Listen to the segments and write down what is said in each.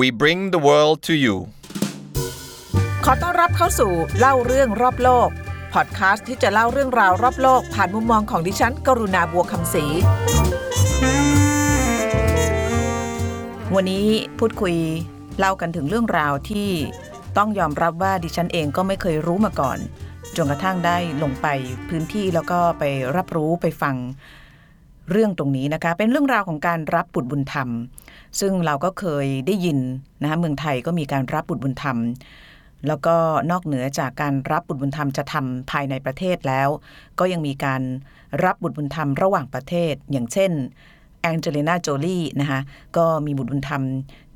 We bring the world to you ขอต้อนรับเข้าสู่เล่าเรื่องรอบโลก พอดแคสต์ที่จะเล่าเรื่องราวรอบโลก ผ่านมุมมองของดิฉัน กรุณาบัวคำศรีวันนี้พูดคุยเล่ากันถึงเรื่องราวที่ต้องยอมรับว่าดิฉันเองก็ไม่เคยรู้มาก่อนจนกระทั่งได้ลงไปพื้นที่แล้วก็ไปรับรู้ไปฟังเรื่องตรงนี้นะคะ เป็นเรื่องราวของการรับบุตรบุญธรรม ซึ่งเราก็เคยได้ยินนะคะเมืองไทยก็มีการรับบุตรบุญธรรม แล้วก็นอกเหนือจากการรับบุตรบุญธรรมจะทำภายในประเทศแล้ว ก็ยังมีการรับบุตรบุญธรรมระหว่างประเทศ อย่างเช่นแองเจลิน่าโจลี่นะคะก็มีบุตรบุญธรรม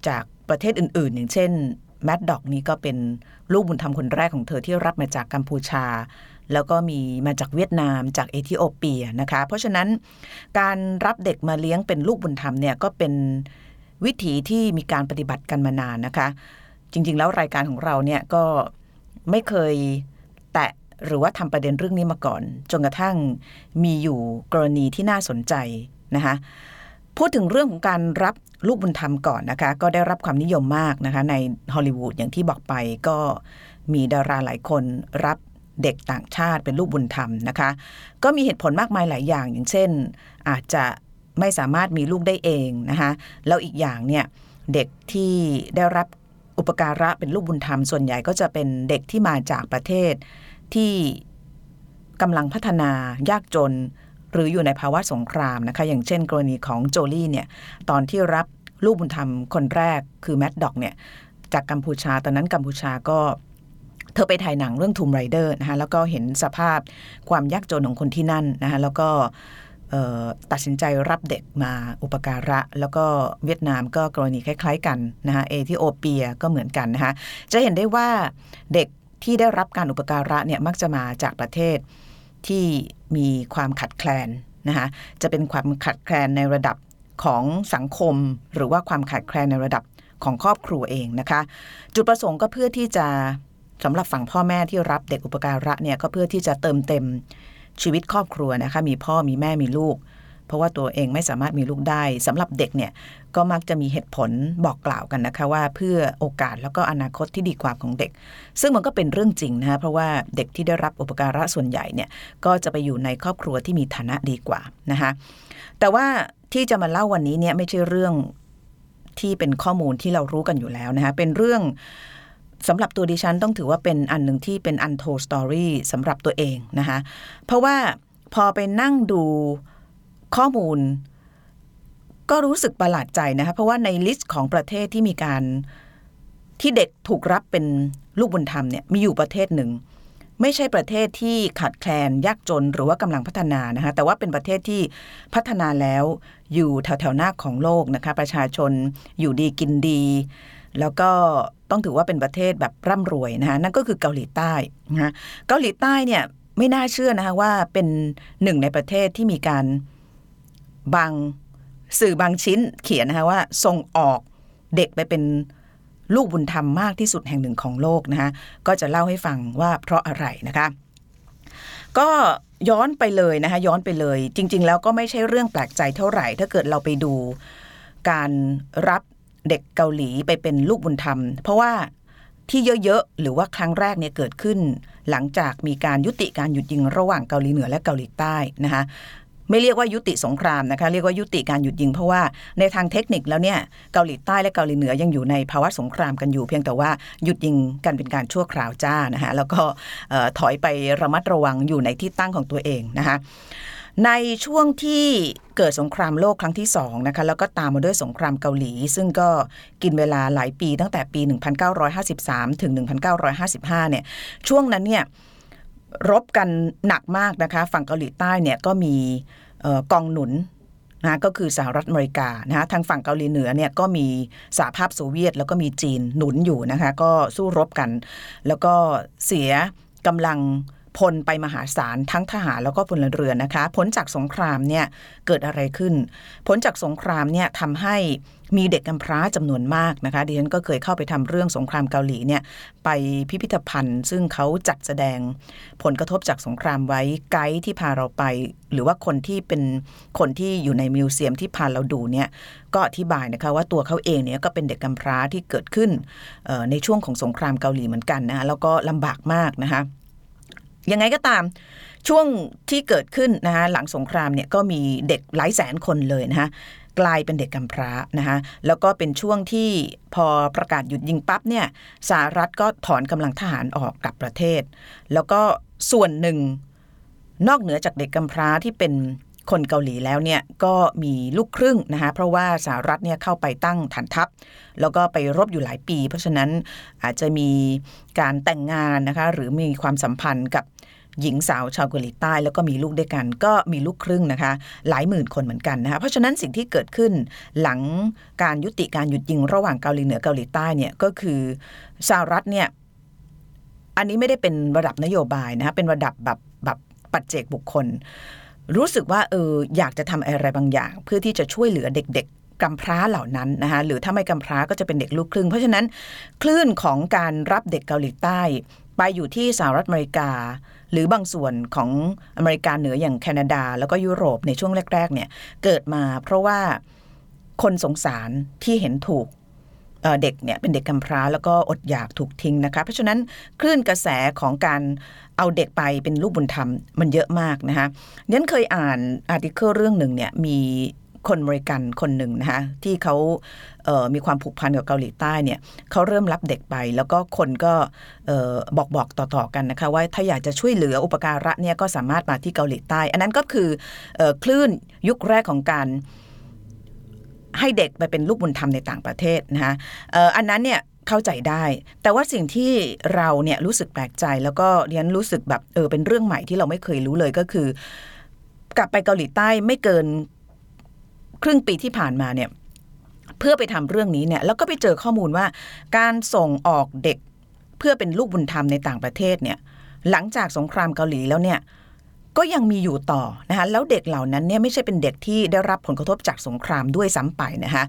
จากประเทศอื่น ๆ อย่างเช่นแมดด็อกนี้ก็เป็นลูกบุญธรรมคนแรกของเธอที่รับมาจากกัมพูชา แล้วก็มีมาจากเวียดนามจากเอธิโอเปียนะคะ เพราะฉะนั้นการรับเด็กมาเลี้ยงเป็นลูกบุญธรรมเนี่ยก็เป็น วิถีที่มีการปฏิบัติกันมานานนะคะ จริง ๆ แล้วรายการของเราเนี่ยก็ไม่เคยแตะหรือว่าทำประเด็นเรื่องนี้มาก่อน จนกระทั่งมีอยู่กรณีที่น่าสนใจนะคะพูดถึงเรื่องของการรับลูกบุญธรรมก่อนนะคะ ก็ได้รับความนิยมมากนะคะ ในฮอลลีวูดอย่างที่บอกไปก็มีดาราหลายคนรับเด็กต่างชาติเป็นลูกบุญธรรมนะคะ ก็มีเหตุผลมากมายหลายอย่าง อย่างเช่น อาจจะ ไม่สามารถมีลูกได้เองนะคะแล้วอีกอย่างเนี่ยเด็กที่ได้รับอุปการะเป็นลูกบุญธรรมส่วนใหญ่ก็จะเป็นเด็กที่มาจากประเทศที่กำลังพัฒนายากจน หรืออยู่ในภาวะสงครามนะคะ อย่างเช่นกรณีของโจลี่เนี่ยตอนที่รับลูกบุญธรรมคนแรกคือแมดด็อกเนี่ยจากกัมพูชาตอนนั้นกัมพูชาก็เธอไปถ่ายหนังเรื่อง Tomb Raider นะคะแล้วก็เห็นสภาพความยากจนของคนที่นั่นนะคะแล้วก็ ตัดสินใจรับเด็กมาอุปการะ แล้วก็เวียดนามก็กรณีคล้ายๆกันนะคะเอธิโอเปียก็เหมือนกันนะคะจะเห็นได้ว่าเด็กที่ได้รับการอุปการะเนี่ยมักจะมาจากประเทศที่มีความขัดแคลนนะคะจะเป็นความขัดแคลนในระดับของสังคม หรือว่าความขัดแคลนในระดับของครอบครัวเองนะคะ จุดประสงค์ก็เพื่อที่จะสำหรับฝั่งพ่อแม่ที่รับเด็กอุปการะเนี่ยก็เพื่อที่จะเติมเต็ม ชีวิตครอบครัวนะคะมีพ่อมีแม่มีลูก เพราะว่าตัวเองไม่สามารถมีลูกได้สำหรับเด็กเนี่ยก็มักจะมีเหตุผลบอกกล่าวกันนะคะว่าเพื่อโอกาสแล้วก็อนาคตที่ดีกว่าของเด็ก ซึ่งมันก็เป็นเรื่องจริงนะคะเพราะว่าเด็กที่ได้รับอุปการะส่วนใหญ่เนี่ยก็จะไปอยู่ในครอบครัวที่มีฐานะดีกว่านะคะแต่ว่าที่จะมาเล่าวันนี้เนี่ยไม่ใช่เรื่องที่เป็นข้อมูลที่เรารู้กันอยู่แล้วนะคะเป็นเรื่อง สำหรับตัวดิฉันต้องถือว่าเป็นอันหนึ่งที่เป็น untold story สำหรับตัวเองนะคะเพราะว่าพอไปนั่งดูข้อมูล ก็รู้สึกประหลาดใจนะคะเพราะว่าใน list ของประเทศที่มีการที่เด็กถูกรับเป็นลูกบุญธรรมเนี่ยมีอยู่ประเทศหนึ่ง ไม่ใช่ประเทศที่ขาดแคลนยากจนหรือว่ากำลังพัฒนานะคะแต่ว่าเป็นประเทศที่พัฒนาแล้วอยู่แถวแถวหน้าของโลกนะคะประชาชนอยู่ดีกินดี แล้วก็ต้องถือว่าเป็นประเทศแบบร่ำรวยนะคะนั่นก็คือเกาหลีใต้นะเกาหลีใต้เนี่ยไม่น่าเชื่อนะคะว่าเป็นหนึ่งในประเทศที่มีการบางสื่อบางชิ้นเขียนนะคะว่าส่งออกเด็กไปเป็นลูกบุญธรรมมากที่สุดแห่งหนึ่งของโลกนะคะก็จะเล่าให้ฟังว่าเพราะอะไรนะคะก็ย้อนไปเลยนะคะย้อนไปเลย จริง ๆ แล้วก็ไม่ใช่เรื่องแปลกใจเท่าไหร่ ถ้าเกิดเราไปดูการรับ เด็กเกาหลีไปเป็นลูกบุญธรรม เพราะว่าที่เยอะๆ หรือว่าครั้งแรกเนี่ยเกิดขึ้น หลังจากมีการยุติการหยุดยิงระหว่างเกาหลีเหนือและเกาหลีใต้นะคะไม่เรียกว่ายุติสงครามนะคะเรียกว่ายุติการหยุดยิงเพราะว่าในทางเทคนิคแล้วเนี่ยเกาหลีใต้และเกาหลีเหนือยังอยู่ในภาวะสงครามกันอยู่ เพียงแต่ว่าหยุดยิงกันเป็นการชั่วคราวจ้านะคะแล้วก็ถอยไประมัดระวังอยู่ในที่ตั้งของตัวเองนะคะ ในช่วงที่เกิดสงครามโลกครั้งที่สองนะคะแล้วก็ตามมาด้วยสงครามเกาหลี ซึ่งก็กินเวลาหลายปีตั้งแต่ปี 1953 ถึง 1955 เนี่ยช่วงนั้นเนี่ยรบกันหนักมากนะคะฝั่งเกาหลีใต้เนี่ยก็มีกองหนุนนะก็คือสหรัฐอเมริกานะทางฝั่งเกาหลีเหนือเนี่ยก็มีสหภาพโซเวียต แล้วก็มีจีนหนุนอยู่นะคะก็สู้รบกัน แล้วก็เสียกำลัง พลไปมหาศาลทั้งทหารแล้วก็พลเรือนนะคะ ผลจากสงครามเนี่ยเกิดอะไรขึ้น ผลจากสงครามเนี่ยทำให้มีเด็กกำพร้าจำนวนมากนะคะดิฉันก็เคยเข้าไปทำเรื่องสงครามเกาหลีเนี่ยไปพิพิธภัณฑ์ ซึ่งเขาจัดแสดงผลกระทบจากสงครามไว้ไกด์ที่พาเราไป หรือว่าคนที่เป็นคนที่อยู่ในมิวเซียมที่พาเราดูเนี่ยก็อธิบายนะคะว่าตัวเขาเองเนี่ยก็เป็นเด็กกำพร้าที่เกิดขึ้นในช่วงของสงครามเกาหลีเหมือนกันนะแล้วก็ลำบากมากนะคะ ยังไงก็ตามช่วงที่เกิดขึ้นนะคะหลังสงครามเนี่ยก็มีเด็กหลายแสนคนเลยนะคะกลายเป็นเด็กกำพร้านะคะแล้วก็เป็นช่วงที่พอประกาศหยุดยิงปั๊บเนี่ยสหรัฐก็ถอนกำลังทหารออกกลับประเทศ แล้วก็ส่วนหนึ่งนอกเหนือจากเด็กกำพร้าที่เป็น คนเกาหลีแล้วเนี่ยก็มีลูกครึ่งนะคะเพราะว่าสหรัฐเนี่ยเข้าไปตั้งฐานทัพ แล้วก็ไปรบอยู่หลายปี เพราะฉะนั้นอาจจะมีการแต่งงานนะคะหรือมีความสัมพันธ์กับหญิงสาวชาวเกาหลีใต้แล้วก็มีลูกด้วยกัน ก็มีลูกครึ่งนะคะ หลายหมื่นคนเหมือนกันนะคะเพราะฉะนั้นสิ่งที่เกิดขึ้นหลังการยุติการหยุดยิงระหว่างเกาหลีเหนือเกาหลีใต้เนี่ยก็คือสหรัฐเนี่ยอันนี้ไม่ได้เป็นระดับนโยบายนะคะเป็นระดับแบบแบบปัจเจกบุคคล รู้สึกว่าเอออยากจะทำอะไรบางอย่าง เพื่อที่จะช่วยเหลือเด็กๆกำพร้าเหล่านั้นนะคะหรือถ้าไม่กำพร้าก็จะเป็นเด็กลูกครึ่ง เพราะฉะนั้นคลื่นของการรับเด็กเกาหลีใต้ ไปอยู่ที่สหรัฐอเมริกา หรือบางส่วนของอเมริกาเหนืออย่างแคนาดา แล้วก็ยุโรปในช่วงแรก ๆ เนี่ยเกิดมาเพราะว่าคนสงสารที่เห็นถูก เด็กเนี่ยเป็นเด็กกำพร้าแล้วก็อดอยากถูกทิ้งนะคะ เพราะฉะนั้นคลื่นกระแสของการเอาเด็กไปเป็นลูกบุญธรรมมันเยอะมากนะคะนั้นเคยอ่าน article เรื่องหนึ่งเนี่ยมีคนอเมริกันคนหนึ่งนะคะที่เขามีความผูกพันกับเกาหลีใต้เนี่ยเขาเริ่มรับเด็กไป แล้วก็คนก็บอกบอกต่อๆกันนะคะว่าถ้าอยากจะช่วยเหลืออุปการะเนี่ยก็สามารถมาที่เกาหลีใต้ อันนั้นก็คือคลื่นยุคแรกของการ ให้เด็กไปเป็นลูกบุญธรรมในต่างประเทศนะคะอันนั้นเนี่ยเข้าใจได้ แต่ว่าสิ่งที่เราเนี่ยรู้สึกแปลกใจแล้วก็เรียนรู้สึกแบบเออเป็นเรื่องใหม่ที่เราไม่เคยรู้เลยก็คือ กลับไปเกาหลีใต้ไม่เกินครึ่งปีที่ผ่านมาเนี่ยเพื่อไปทำเรื่องนี้เนี่ยแล้วก็ไปเจอข้อมูลว่า การส่งออกเด็กเพื่อเป็นลูกบุญธรรมในต่างประเทศเนี่ยหลังจากสงครามเกาหลีแล้วเนี่ย ก็ยังมีอยู่ต่อนะคะแล้วเด็กเหล่านั้นเนี่ยไม่ใช่เป็นเด็กที่ได้รับผลกระทบจากสงครามด้วยซ้ำไปนะคะ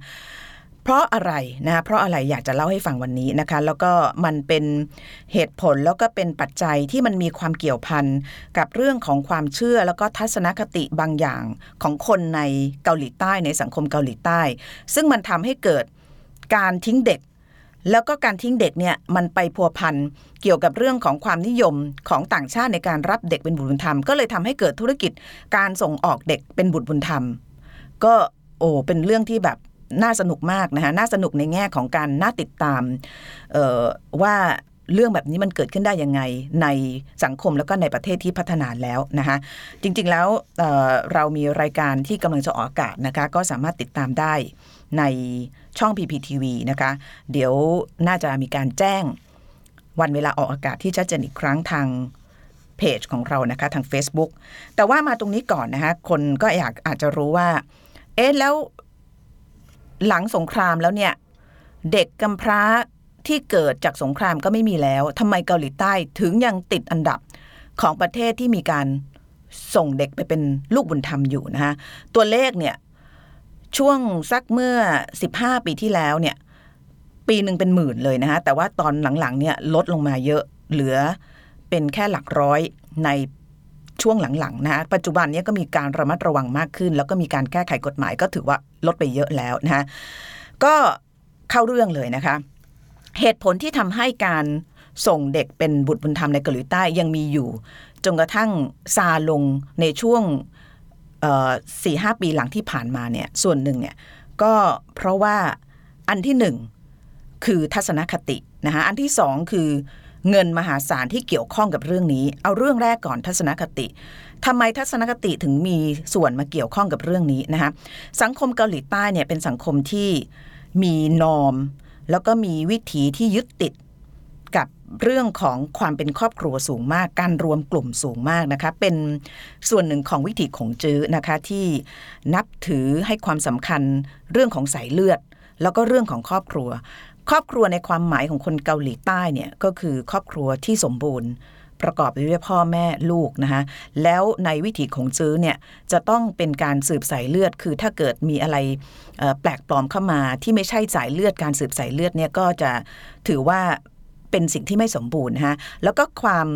เพราะอะไรนะคะเพราะอะไรอยากจะเล่าให้ฟังวันนี้นะคะ แล้วก็มันเป็นเหตุผลแล้วก็เป็นปัจจัยที่มันมีความเกี่ยวพันกับเรื่องของความเชื่อแล้วก็ทัศนคติบางอย่างของคนในเกาหลีใต้ในสังคมเกาหลีใต้ ซึ่งมันทำให้เกิดการทิ้งเด็ก แล้วก็การทิ้งเด็กเนี่ยมันไปพัวพันเกี่ยวกับเรื่องของความนิยมของต่างชาติในการรับเด็กเป็นบุตรบุญธรรม ก็เลยทำให้เกิดธุรกิจการส่งออกเด็กเป็นบุตรบุญธรรม ก็โอ้เป็นเรื่องที่แบบน่าสนุกมากนะคะน่าสนุกในแง่ของการน่าติดตามว่าเรื่องแบบนี้มันเกิดขึ้นได้ยังไงในสังคมแล้วก็ในประเทศที่พัฒนาแล้วนะคะจริงๆแล้วเเรามีรายการที่กำลังจะออกอากาศนะคะก็สามารถติดตามได้ใน ช่อง PPTV นะคะ เดี๋ยวน่าจะมีการแจ้งวันเวลาออกอากาศที่ชัดเจนอีกครั้งทางเพจของเรานะคะทาง Facebook แต่ว่ามาตรงนี้ก่อนนะคะคนก็อยากอาจจะรู้ว่า เอ๊ะแล้วหลังสงครามแล้วเนี่ย เด็กกำพร้าที่เกิดจากสงครามก็ไม่มีแล้วทำไมเกาหลีใต้ถึงยังติดอันดับของประเทศที่มีการส่งเด็กไปเป็นลูกบุญธรรมอยู่นะคะตัวเลขเนี่ย ช่วงสักเมื่อ 15 ปีที่แล้วเนี่ย ปีหนึ่งเป็นหมื่นเลยนะคะแต่ว่าตอนหลังๆเนี่ยลดลงมาเยอะเหลือเป็นแค่หลักร้อยในช่วงหลังๆนะปัจจุบันนี้ก็มีการระมัดระวังมากขึ้น แล้วก็มีการแก้ไขกฎหมายก็ถือว่าลดไปเยอะแล้วนะคะก็เข้าเรื่องเลยนะคะ เหตุผลที่ทำให้การส่งเด็กเป็นบุตรบุญธรรมในเกาหลีใต้ยังมีอยู่ จนกระทั่งซาลงในช่วง สี่ห้าปีหลังที่ผ่านมาเนี่ยส่วนหนึ่งเนี่ยก็เพราะว่าอันที่หนึ่งคือทัศนคตินะคะอันที่สองคือเงินมหาศาลที่เกี่ยวข้องกับเรื่องนี้ เอาเรื่องแรกก่อนทัศนคติทำไมทัศนคติถึงมีส่วนมาเกี่ยวข้องกับเรื่องนี้นะคะสังคมเกาหลีใต้เนี่ยเป็นสังคมที่มีนอม แล้วก็มีวิถีที่ยึดติด เรื่องของความเป็นครอบครัวสูงมาก การรวมกลุ่มสูงมากนะคะ เป็นส่วนหนึ่งของวิถีของจื้อนะคะที่นับถือให้ความสำคัญเรื่องของสายเลือด แล้วก็เรื่องของครอบครัว ครอบครัวในความหมายของคนเกาหลีใต้เนี่ยก็คือครอบครัวที่สมบูรณ์ ประกอบไปด้วยพ่อแม่ลูกนะคะแล้วในวิถีของจื้อเนี่ยจะต้องเป็นการสืบสายเลือด คือถ้าเกิดมีอะไรแปลกปลอมเข้ามาที่ไม่ใช่สายเลือดการสืบสายเลือดเนี่ยก็จะถือว่า เป็นสิ่งที่ไม่สมบูรณ์นะคะแล้วก็ความ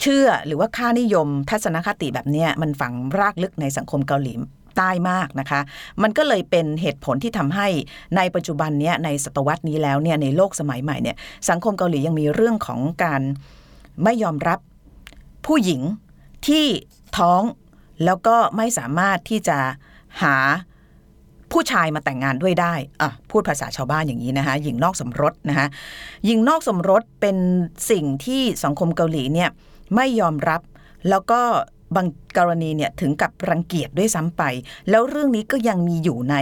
เชื่อหรือว่าค่านิยมทัศนคติแบบนี้มันฝังรากลึกในสังคมเกาหลีใต้มากนะคะ มันก็เลยเป็นเหตุผลที่ทำให้ในปัจจุบันเนี้ยในศตวรรษนี้แล้วเนี่ยในโลกสมัยใหม่เนี่ยสังคมเกาหลียังมีเรื่องของการไม่ยอมรับผู้หญิงที่ท้องแล้วก็ไม่สามารถที่จะหา ผู้ชายมาแต่งงานด้วยได้อะพูดภาษาชาวบ้านอย่างนี้นะคะหญิงนอกสมรสนะคะหญิงนอกสมรสเป็นสิ่งที่สังคมเกาหลีเนี่ยไม่ยอมรับแล้วก็บางกรณีเนี่ยถึงกับรังเกียจด้วยซ้ำไป แล้วเรื่องนี้ก็ยังมีอยู่ใน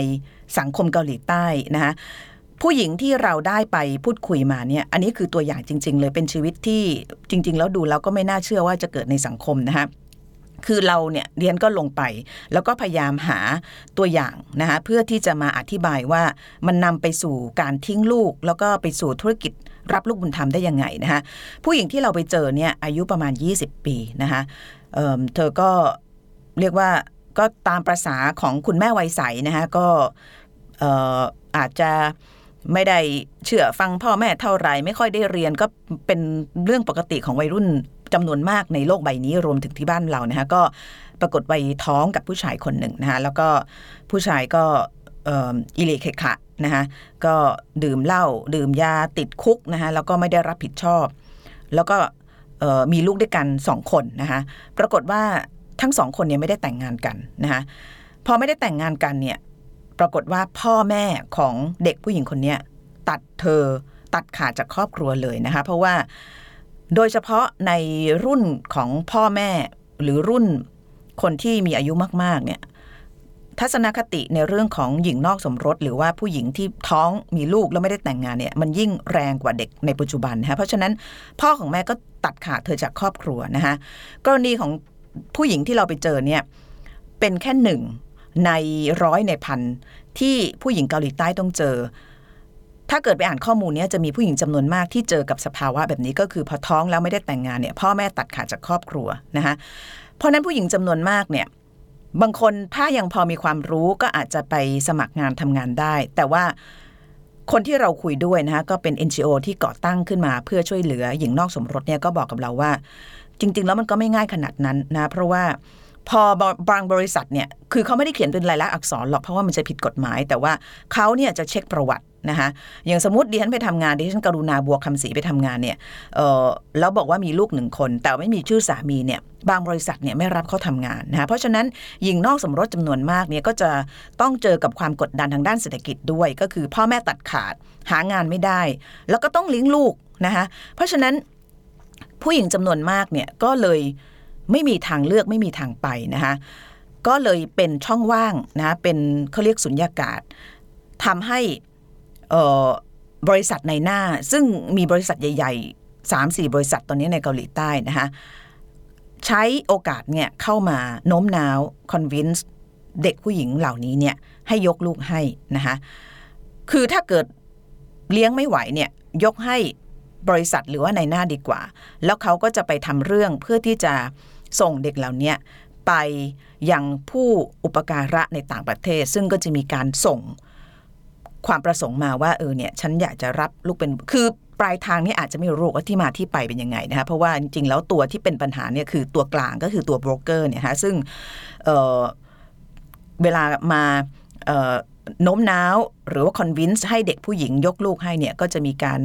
สังคมเกาหลีใต้นะคะผู้หญิงที่เราได้ไปพูดคุยมาเนี่ยอันนี้คือตัวอย่างจริง ๆ เลยเป็นชีวิตที่จริง ๆ แล้วดูแล้วก็ไม่น่าเชื่อว่าจะเกิดในสังคมนะคะ คือเราเนี่ยเรียนก็ลงไป แล้วก็พยายามหาตัวอย่างนะคะเพื่อที่จะมาอธิบายว่ามันนำไปสู่การทิ้งลูก แล้วก็ไปสู่ธุรกิจรับลูกบุญธรรมได้ยังไงนะคะผู้หญิงที่เราไปเจอเนี่ยอายุประมาณ 20 ปีนะคะเเธอก็เรียกว่าก็ตามประษาของคุณแม่วัยใสนะคะก็เอ่ออาจจะไม่ได้เชื่อฟังพ่อแม่เท่าไหร่ไม่ค่อยได้เรียนก็เป็นเรื่องปกติของวัยรุ่น จำนวนมากในโลกใบนี้รวมถึงที่บ้านเรานะคะก็ปรากฏวัยท้องกับผู้ชายคนหนึ่งนะคะแล้วก็ผู้ชายก็อิเลเคขะนะคะก็ดื่มเหล้าดื่มยาติดคุกนะคะแล้วก็ไม่ได้รับผิดชอบ แล้วก็มีลูกด้วยกันสองคนนะคะปรากฏว่าทั้งสองคนเนี่ยไม่ได้แต่งงานกันนะคะพอไม่ได้แต่งงานกันเนี่ยปรากฏว่าพ่อแม่ของเด็กผู้หญิงคนนี้ตัดเธอตัดขาดจากครอบครัวเลยนะคะเพราะว่า โดยเฉพาะในรุ่นของพ่อแม่หรือรุ่นคนที่มีอายุมาก ๆ เนี่ย ทัศนคติในเรื่องของหญิงนอกสมรส หรือว่าผู้หญิงที่ท้องมีลูกแล้วไม่ได้แต่งงานเนี่ย มันยิ่งแรงกว่าเด็กในปัจจุบันนะคะเพราะฉะนั้นพ่อของแม่ก็ตัดขาดเธอจากครอบครัวนะคะกรณีของผู้หญิงที่เราไปเจอเนี่ย เป็นแค่หนึ่งในร้อยในพันที่ผู้หญิงเกาหลีใต้ต้องเจอ ถ้าเกิดไปอ่านข้อมูลเนี้ยจะมีผู้หญิงจำนวนมากที่เจอกับสภาวะแบบนี้ก็คือพอท้องแล้วไม่ได้แต่งงานเนี่ยพ่อแม่ตัดขาดจากครอบครัวนะคะเพราะนั้นผู้หญิงจำนวนมากเนี่ยบางคนถ้ายังพอมีความรู้ก็อาจจะไปสมัครงานทำงานได้ แต่ว่าคนที่เราคุยด้วยนะคะก็เป็น NGO ที่ก่อตั้งขึ้นมาเพื่อช่วยเหลือหญิงนอกสมรสเนี่ยก็บอกกับเราว่า จริง ๆ แล้วมันก็ไม่ง่ายขนาดนั้นนะ เพราะว่า พอบางบริษัทเนี่ยคือเขาไม่ได้เขียนเป็นลายลักษณ์อักษรหรอกเพราะว่ามันจะผิดกฎหมาย แต่ว่าเขาเนี่ยจะเช็คประวัตินะคะอย่างสมมติดิฉันไปทำงานดิฉันกรุณาบัวคำศรีไปทำงานเนี่ยเออแล้วบอกว่ามีลูกหนึ่งคน แต่ไม่มีชื่อสามีเนี่ยบางบริษัทเนี่ยไม่รับเขาทำงานนะคะเพราะฉะนั้นหญิงนอกสมรสจำนวนมากเนี่ยก็จะต้องเจอกับความกดดันทางด้านเศรษฐกิจด้วย ก็คือพ่อแม่ตัดขาดหางานไม่ได้ แล้วก็ต้องเลี้ยงลูกนะคะเพราะฉะนั้นผู้หญิงจำนวนมากเนี่ยก็เลย ไม่มีทางเลือกไม่มีทางไปนะคะก็เลยเป็นช่องว่างนะเป็นเขาเรียกสุญญากาศทำให้บริษัทในหน้า ซึ่งมีบริษัทใหญ่ๆ3-4บริษัทตอนนี้ในเกาหลีใต้นะคะใช้โอกาสเนี่ยเข้ามาโน้มน้าว convince เด็กผู้หญิงเหล่านี้เนี่ยให้ยกลูกให้นะคะคือถ้าเกิดเลี้ยงไม่ไหวเนี่ยยกให้บริษัทหรือว่าในหน้าดีกว่า แล้วเขาก็จะไปทำเรื่องเพื่อที่จะ ส่งเด็กเหล่านี้ไปยังผู้อุปการะในต่างประเทศ ซึ่งก็จะมีการส่งความประสงค์มาว่าเออเนี่ยฉันอยากจะรับลูกเป็นคือปลายทางนี่อาจจะไม่รู้ว่าที่มาที่ไปเป็นยังไงนะคะเพราะว่าจริงๆแล้วตัวที่เป็นปัญหาเนี่ยคือตัวกลางก็คือตัวโบรกเกอร์เนี่ยฮะซึ่งเเวลามา โน้มน้าวหรือว่าคอนวินส์ให้เด็กผู้หญิงยกลูกให้เนี่ยก็จะมีการ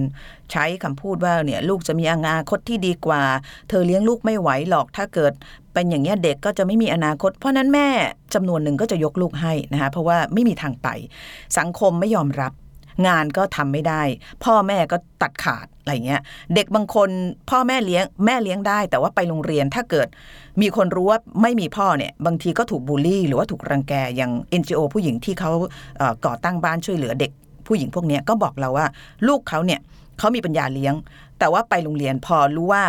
ใช้คำพูดว่าเนี่ยลูกจะมีอนาคตที่ดีกว่า เธอเลี้ยงลูกไม่ไหวหรอกถ้าเกิดเป็นอย่างเงี้เด็กก็จะไม่มีอนาคต เพราะนั้นแม่จำนวนหนึ่งก็จะยกลูกให้นะคะเพราะว่าไม่มีทางไป สังคมไม่ยอมรับ งานก็ทำไม่ได้ พ่อแม่ก็ตัดขาด อะไรเงี้ยเด็กบางคนพ่อแม่เลี้ยงแม่เลี้ยงได้ แต่ว่าไปโรงเรียนถ้าเกิด มีคนรู้ว่าไม่มีพ่อเนี่ยบางทีก็ถูกบูลลี่ หรือว่าถูกรังแกอย่าง NGO ผู้หญิงที่เขาก่อตั้งบ้านช่วยเหลือเด็กผู้หญิงพวกนี้ก็บอกเราว่าลูกเขาเนี่ยเขามีปัญญาเลี้ยง แต่ว่าไปโรงเรียนพอรู้ว่า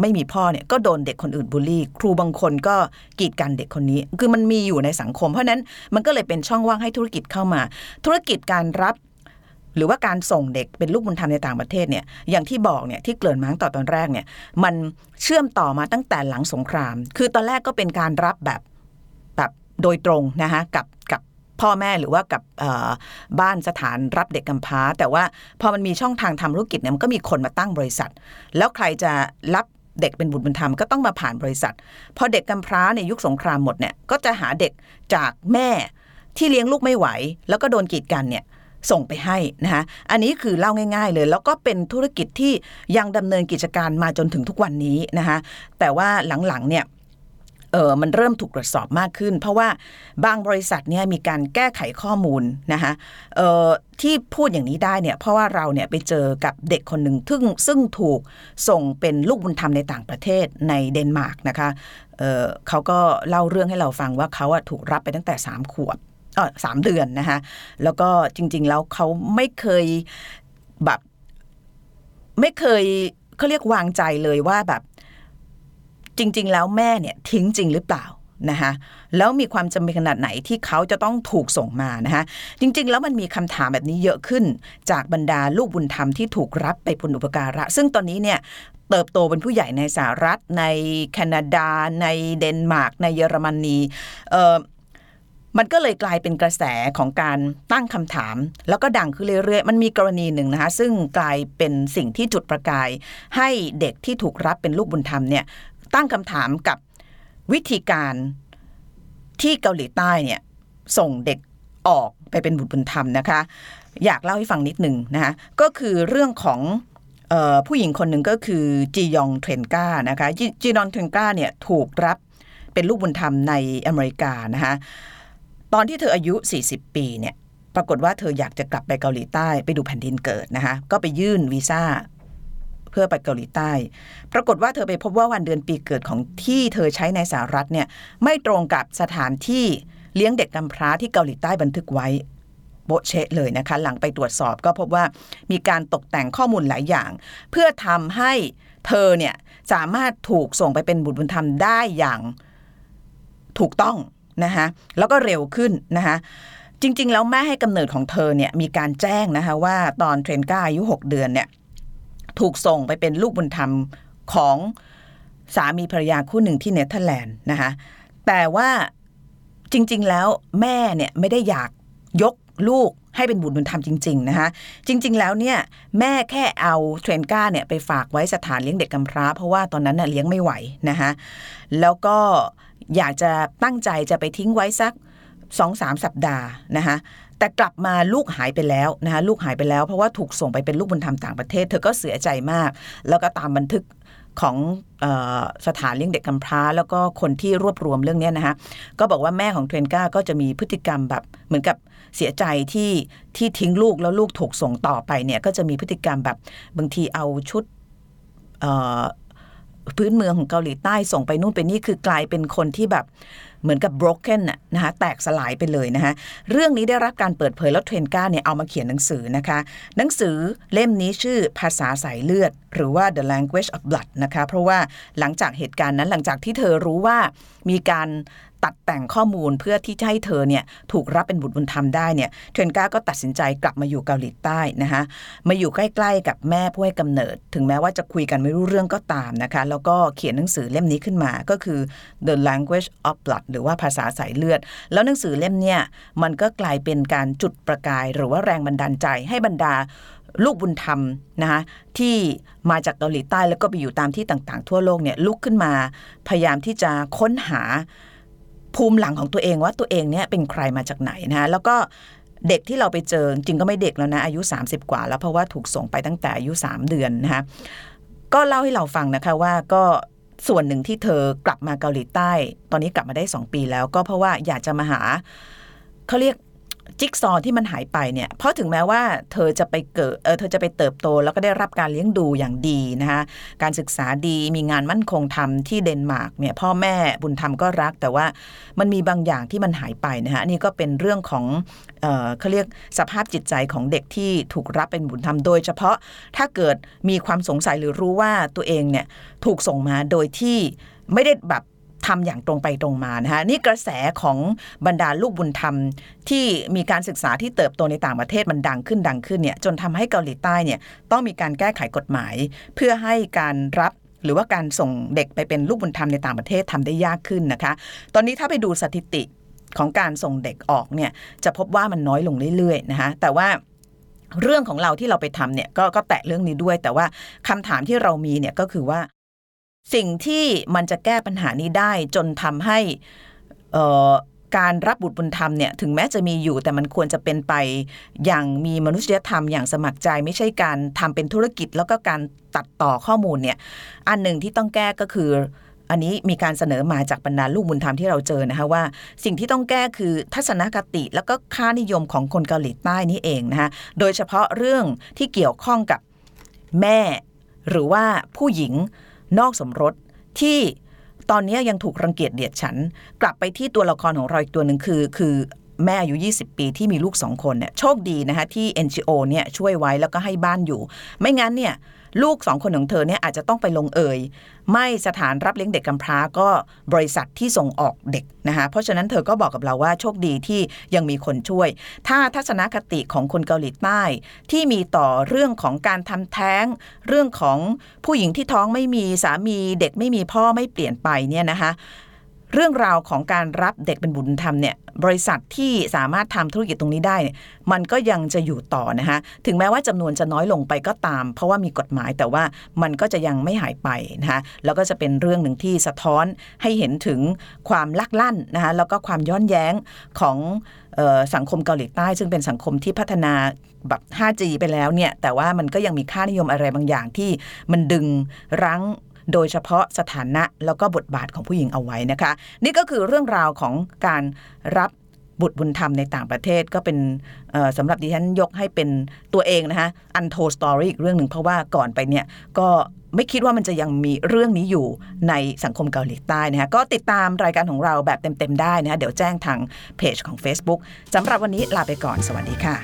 ไม่มีพ่อเนี่ยก็โดนเด็กคนอื่นบูลลี่ ครูบางคนก็กีดกันเด็กคนนี้ คือมันมีอยู่ในสังคม เพราะนั้นมันก็เลยเป็นช่องว่างให้ธุรกิจเข้ามา ธุรกิจการรับ หรือว่าการส่งเด็กเป็นลูกบุญธรรมในต่างประเทศเนี่ยอย่างที่บอกเนี่ยที่เกริ่นมาตั้งแต่ตอนแรกเนี่ยมันเชื่อมต่อมาตั้งแต่หลังสงคราม คือตอนแรกก็เป็นการรับแบบแบบโดยตรงนะคะกับกับพ่อแม่หรือว่ากับบ้านสถานรับเด็กกำพร้า แต่ว่าพอมันมีช่องทางทำธุรกิจเนี่ยมันก็มีคนมาตั้งบริษัท แล้วใครจะรับเด็กเป็นบุตรบุญธรรมก็ต้องมาผ่านบริษัท พอเด็กกำพร้าในยุคสงครามหมดเนี่ยก็จะหาเด็กจากแม่ที่เลี้ยงลูกไม่ไหว แล้วก็โดนกีดกันเนี่ย ส่งไปให้นะคะอันนี้คือเล่าง่าย ๆ เลย แล้วก็เป็นธุรกิจที่ยังดำเนินกิจการมาจนถึงทุกวันนี้นะคะแต่ว่าหลังๆเนี่ยเออมันเริ่มถูกตรวจสอบมากขึ้น เพราะว่าบางบริษัทเนี่ยมีการแก้ไขข้อมูลนะคะเออที่พูดอย่างนี้ได้เนี่ยเพราะว่าเราเนี่ยไปเจอกับเด็กคนหนึ่งซึ่งซึ่งถูกส่งเป็นลูกบุญธรรมในต่างประเทศในเดนมาร์กนะคะเออเขาก็เล่าเรื่องให้เราฟังว่าเขาอะถูกรับไปตั้งแต่สามขวบ เออสามเดือนนะคะแล้วก็จริง ๆ แล้วเขาไม่เคยแบบไม่เคยเขาเรียกวางใจเลยว่าแบบ จริง ๆ แล้วแม่เนี่ยทิ้งจริงหรือเปล่านะคะแล้วมีความจำเป็นขนาดไหนที่เขาจะต้องถูกส่งมานะคะจริง ๆ แล้วมันมีคำถามแบบนี้เยอะขึ้น จากบรรดาลูกบุญธรรมที่ถูกรับไปปุณอุปการะ ซึ่งตอนนี้เนี่ยเติบโตเป็นผู้ใหญ่ในสหรัฐในแคนาดา ในเดนมาร์กในเยอรมนีเอ่อ มันก็เลยกลายเป็นกระแสของการตั้งคำถาม แล้วก็ดังขึ้นเรื่อยๆ มันมีกรณีหนึ่งนะคะ ซึ่งกลายเป็นสิ่งที่จุดประกาย ให้เด็กที่ถูกรับเป็นลูกบุญธรรมเนี่ยตั้งคำถามกับวิธีการที่เกาหลีใต้เนี่ยส่งเด็กออกไปเป็นบุตรบุญธรรมนะคะ อยากเล่าให้ฟังนิดหนึ่งนะคะก็คือเรื่องของออผู้หญิงคนหนึ่งก็คือจียองเทรนกานะคะจียองเทรนกาเนี่ยถูกรับเป็นลูกบุญธรรมในอเมริกานะคะ ตอนที่เธออายุ 40 ปีเนี่ยปรากฏว่าเธออยากจะกลับไปเกาหลีใต้ไปดูแผ่นดินเกิดนะคะก็ไปยื่นวีซ่าเพื่อไปเกาหลีใต้ ปรากฏว่าเธอไปพบว่าวันเดือนปีเกิดของที่เธอใช้ในสหรัฐเนี่ยไม่ตรงกับสถานที่เลี้ยงเด็กกำพร้าที่เกาหลีใต้บันทึกไว้โบเชะเลยนะคะ หลังไปตรวจสอบก็พบว่ามีการตกแต่งข้อมูลหลายอย่าง เพื่อทำให้เธอเนี่ยสามารถถูกส่งไปเป็นบุตรบุญธรรมได้อย่างถูกต้อง นะคะแล้วก็เร็วขึ้นนะคะจริง ๆ แล้วแม่ให้กำเนิดของเธอเนี่ยมีการแจ้งนะคะว่าตอนเทรนก้าอายุ 6 เดือนเนี่ยถูกส่งไปเป็นลูกบุญธรรมของสามีภรรยาคู่หนึ่งที่เนเธอร์แลนด์นะคะแต่ว่าจริง ๆ แล้วแม่เนี่ยไม่ได้อยากยกลูกให้เป็นบุตรบุญธรรมจริง ๆ นะคะจริง ๆ แล้วเนี่ยแม่แค่เอาเทรนก้าเนี่ยไปฝากไว้สถานเลี้ยงเด็กกำพร้า เพราะว่าตอนนั้นน่ะเลี้ยงไม่ไหวนะคะแล้วก็ อยากจะตั้งใจจะไปทิ้งไว้สักสองสามสัปดาห์นะคะแต่กลับมาลูกหายไปแล้วนะคะลูกหายไปแล้วเพราะว่าถูกส่งไปเป็นลูกบุญธรรมต่างประเทศ เธอก็เสียใจมาก แล้วก็ตามบันทึกของออสถานเลี้ยงเด็กกำพร้า แล้วก็คนที่รวบรวมเรื่องนี้นะคะก็บอกว่าแม่ของเทรนก้าก็จะมีพฤติกรรมแบบเหมือนกับเสียใจที่ที่ทิ้งลูกแล้วลูกถูกส่งต่อไปเนี่ยก็จะมีพฤติกรรมแบบบางทีเอาชุด พื้นเมืองของเกาหลีใต้ส่งไปนู่นไปนี่คือกลายเป็นคนที่แบบเหมือนกับ broken น่ะนะคะแตกสลายไปเลยนะคะเรื่องนี้ได้รับการเปิดเผยแล้วเทรนก้าเนี่ยเอามาเขียนหนังสือนะคะ หนังสือเล่มนี้ชื่อภาษาสายเลือด หรือว่า The Language of Blood นะคะเพราะว่าหลังจากเหตุการณ์นั้นหลังจากที่เธอรู้ว่ามีการ ตัดแต่งข้อมูลเพื่อที่จะให้เธอเนี่ยถูกรับเป็นบุตรบุญธรรมได้เนี่ยเทรนก้าก็ตัดสินใจกลับมาอยู่เกาหลีใต้นะคะมาอยู่ใกล้ๆกับแม่ผู้ให้กำเนิด ถึงแม้ว่าจะคุยกันไม่รู้เรื่องก็ตามนะคะแล้วก็เขียนหนังสือเล่มนี้ขึ้นมาก็คือ The Language of Blood หรือว่าภาษาสายเลือด แล้วหนังสือเล่มเนี่ยมันก็กลายเป็นการจุดประกาย หรือว่าแรงบันดาลใจให้บรรดาลูกบุญธรรมนะคะที่มาจากเกาหลีใต้แล้วก็ไปอยู่ตามที่ต่างๆ ทั่วโลกเนี่ยลุกขึ้นมา พยายามที่จะค้นหา ภูมิหลังของตัวเองว่าตัวเองเนี่ยเป็นใครมาจากไหนนะแล้วก็เด็กที่เราไปเจอจริงก็ไม่เด็กแล้วนะ อายุ 30 กว่าแล้วเพราะว่าถูกส่งไปตั้งแต่อายุ 3 เดือนนะคะก็เล่าให้เราฟังนะคะว่าก็ส่วนหนึ่งที่เธอกลับมาเกาหลีใต้ ตอนนี้กลับมาได้ 2 ปีแล้วก็เพราะว่าอยากจะมาหาเขาเรียก จิ๊กซอที่มันหายไปเนี่ย เพราะถึงแม้ว่าเธอจะไปเกิดเออเธอจะไปเติบโต แล้วก็ได้รับการเลี้ยงดูอย่างดีนะคะการศึกษาดีมีงานมั่นคงทำที่เดนมาร์กเนี่ยพ่อแม่บุญธรรมก็รัก แต่ว่ามันมีบางอย่างที่มันหายไปนะคะนี่ก็เป็นเรื่องของเออเขาเรียกสภาพจิตใจของเด็กที่ถูกรับเป็นบุญธรรมโดยเฉพาะถ้าเกิดมีความสงสัยหรือรู้ว่าตัวเองเนี่ยถูกส่งมาโดยที่ไม่ได้แบบ ทำอย่างตรงไปตรงมานะคะนี่กระแสของบรรดาลูกบุญธรรม ที่มีการศึกษาที่เติบโตในต่างประเทศมันดังขึ้นดังขึ้นเนี่ยจนทำให้เกาหลีใต้เนี่ยต้องมีการแก้ไขกฎหมาย เพื่อให้การรับหรือว่าการส่งเด็กไปเป็นลูกบุญธรรมในต่างประเทศทำได้ยากขึ้นนะคะ ตอนนี้ถ้าไปดูสถิติของการส่งเด็กออกเนี่ยจะพบว่ามันน้อยลงเรื่อยๆนะคะแต่ว่าเรื่องของเราที่เราไปทำเนี่ยกก็แตะเรื่องนี้ด้วย แต่ว่าคำถามที่เรามีเนี่ยก็คือว่า สิ่งที่มันจะแก้ปัญหานี้ได้จนทำให้การรับบุตรบุญธรรมเนี่ยถึงแม้จะมีอยู่แต่มันควรจะเป็นไป อย่างมีมนุษยธรรมอย่างสมัครใจ ไม่ใช่การทำเป็นธุรกิจแล้วก็การตัดต่อข้อมูลเนี่ยอันหนึ่งที่ต้องแก้ก็คือ อันนี้มีการเสนอมาจากบรรดาลูกบุญธรรมที่เราเจอนะคะว่า สิ่งที่ต้องแก้คือทัศนคติแล้วก็ค่านิยมของคนเกาหลีใต้นี่เองนะคะโดยเฉพาะเรื่องที่เกี่ยวข้องกับแม่ หรือว่าผู้หญิง นอกสมรสที่ตอนนี้ยังถูกรังเกียจเดียดฉัน กลับไปที่ตัวละครของเราอีกตัวหนึ่งคือ คือ แม่อายุ 20 ปีที่มีลูกสองคนเนี่ยโชคดีนะคะที่ NGO เนี่ยช่วยไว้แล้วก็ให้บ้านอยู่ ไม่งั้นเนี่ยลูกสองคนของเธอเนี่ยอาจจะต้องไปลงเอยไม่สถานรับเลี้ยงเด็กกำพร้าก็บริษัทที่ส่งออกเด็กนะคะเพราะฉะนั้นเธอก็บอกกับเราว่าโชคดีที่ยังมีคนช่วย ถ้าทัศนคติของคนเกาหลีใต้ ที่มีต่อเรื่องของการทำแท้ง เรื่องของผู้หญิงที่ท้องไม่มีสามีเด็กไม่มีพ่อไม่เปลี่ยนไปเนี่ยนะคะ เรื่องราวของการรับเด็กเป็นบุญธรรมเนี่ยบริษัทที่สามารถทำธุรกิจตรงนี้ได้ มันก็ยังจะอยู่ต่อนะคะถึงแม้ว่าจำนวนจะน้อยลงไปก็ตาม เพราะว่ามีกฎหมายแต่ว่ามันก็จะยังไม่หายไปนะคะแล้วก็จะเป็นเรื่องหนึ่งที่สะท้อนให้เห็นถึงความลักลั่นนะคะแล้วก็ความย้อนแย้งของออสังคมเกาหลีใต้ ซึ่งเป็นสังคมที่พัฒนาแบบ 5G ไปแล้วเนี่ยแต่ว่ามันก็ยังมีค่านิยมอะไรบางอย่างที่มันดึงรั้ง โดยเฉพาะสถานะแล้วก็บทบาทของผู้หญิงเอาไว้นะคะ นี่ก็คือเรื่องราวของการรับบุตรบุญธรรมในต่างประเทศก็เป็นสำหรับดิฉันยกให้เป็นตัวเองนะคะอันโทสตอรี่อีกเรื่องหนึ่งเพราะว่าก่อนไปเนี่ยก็ไม่คิดว่ามันจะยังมีเรื่องนี้อยู่ในสังคมเกาหลีใต้นะคะก็ติดตามรายการของเราแบบเต็มๆได้นะคะเดี๋ยวแจ้งทางเพจของ Facebook สำหรับวันนี้ลาไปก่อนสวัสดีค่ะ